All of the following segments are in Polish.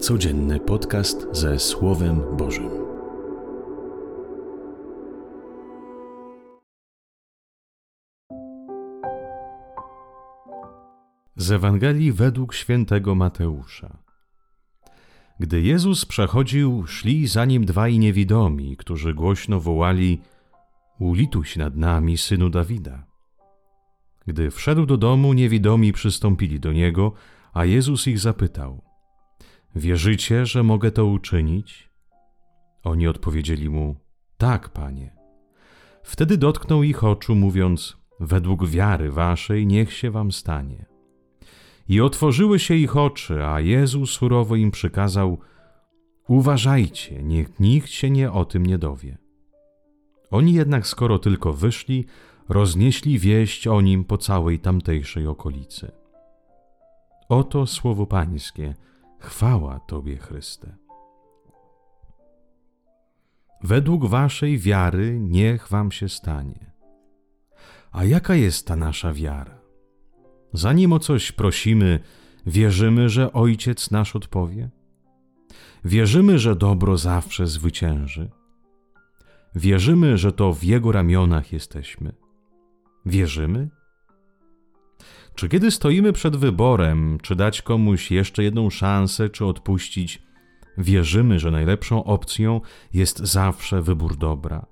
Codzienny podcast ze Słowem Bożym. Z Ewangelii według świętego Mateusza. Gdy Jezus przechodził, szli za nim dwaj niewidomi, którzy głośno wołali: Ulituj nad nami, synu Dawida. Gdy wszedł do domu, niewidomi przystąpili do niego, a Jezus ich zapytał: Wierzycie, że mogę to uczynić? Oni odpowiedzieli mu: Tak, panie. Wtedy dotknął ich oczu, mówiąc: Według wiary waszej niech się wam stanie. I otworzyły się ich oczy, a Jezus surowo im przykazał: Uważajcie, niech nikt się nie o tym nie dowie. Oni jednak, skoro tylko wyszli, roznieśli wieść o nim po całej tamtejszej okolicy. Oto słowo Pańskie. Chwała Tobie, Chryste. Według Waszej wiary niech Wam się stanie. A jaka jest ta nasza wiara? Zanim o coś prosimy, wierzymy, że Ojciec nasz odpowie? Wierzymy, że dobro zawsze zwycięży? Wierzymy, że to w Jego ramionach jesteśmy? Wierzymy? Czy kiedy stoimy przed wyborem, czy dać komuś jeszcze jedną szansę, czy odpuścić, wierzymy, że najlepszą opcją jest zawsze wybór dobra?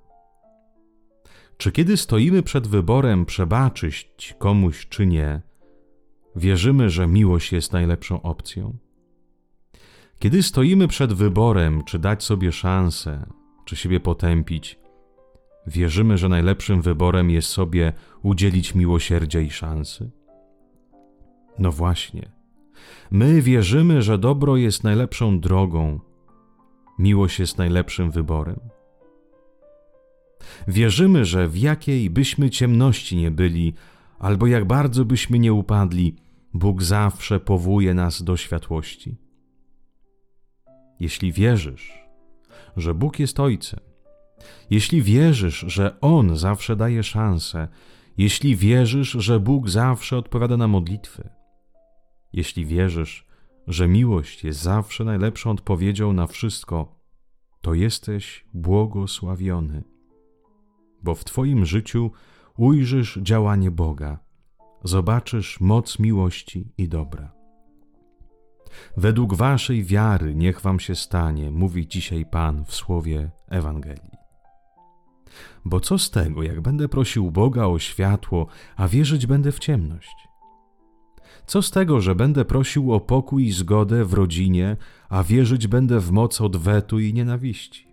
Czy kiedy stoimy przed wyborem przebaczyć komuś, czy nie, wierzymy, że miłość jest najlepszą opcją? Kiedy stoimy przed wyborem, czy dać sobie szansę, czy siebie potępić, wierzymy, że najlepszym wyborem jest sobie udzielić miłosierdzia i szansy? No właśnie. My wierzymy, że dobro jest najlepszą drogą, miłość jest najlepszym wyborem. Wierzymy, że w jakiej byśmy ciemności nie byli, albo jak bardzo byśmy nie upadli, Bóg zawsze powołuje nas do światłości. Jeśli wierzysz, że Bóg jest Ojcem, jeśli wierzysz, że On zawsze daje szansę, jeśli wierzysz, że Bóg zawsze odpowiada na modlitwy, jeśli wierzysz, że miłość jest zawsze najlepszą odpowiedzią na wszystko, to jesteś błogosławiony, bo w Twoim życiu ujrzysz działanie Boga, zobaczysz moc miłości i dobra. Według Waszej wiary niech Wam się stanie, mówi dzisiaj Pan w słowie Ewangelii. Bo co z tego, jak będę prosił Boga o światło, a wierzyć będę w ciemność? Co z tego, że będę prosił o pokój i zgodę w rodzinie, a wierzyć będę w moc odwetu i nienawiści?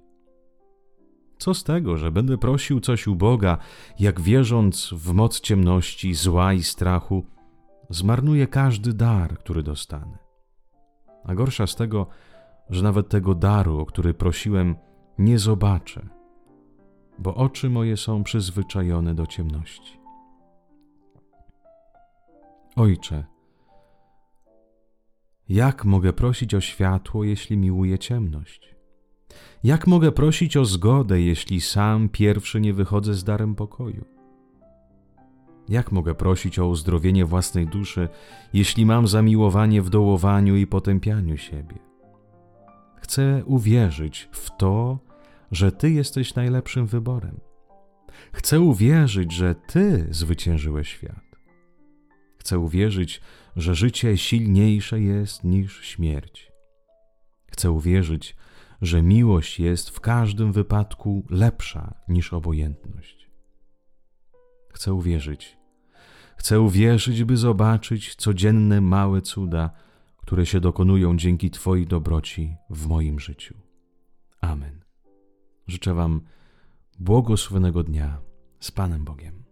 Co z tego, że będę prosił coś u Boga, jak wierząc w moc ciemności, zła i strachu, zmarnuję każdy dar, który dostanę? A gorsza z tego, że nawet tego daru, o który prosiłem, nie zobaczę, bo oczy moje są przyzwyczajone do ciemności. Ojcze, jak mogę prosić o światło, jeśli miłuję ciemność? Jak mogę prosić o zgodę, jeśli sam pierwszy nie wychodzę z darem pokoju? Jak mogę prosić o uzdrowienie własnej duszy, jeśli mam zamiłowanie w dołowaniu i potępianiu siebie? Chcę uwierzyć w to, że Ty jesteś najlepszym wyborem. Chcę uwierzyć, że Ty zwyciężyłeś świat. Chcę uwierzyć, że życie silniejsze jest niż śmierć. Chcę uwierzyć, że miłość jest w każdym wypadku lepsza niż obojętność. Chcę uwierzyć. Chcę uwierzyć, by zobaczyć codzienne małe cuda, które się dokonują dzięki Twojej dobroci w moim życiu. Amen. Życzę Wam błogosławionego dnia z Panem Bogiem.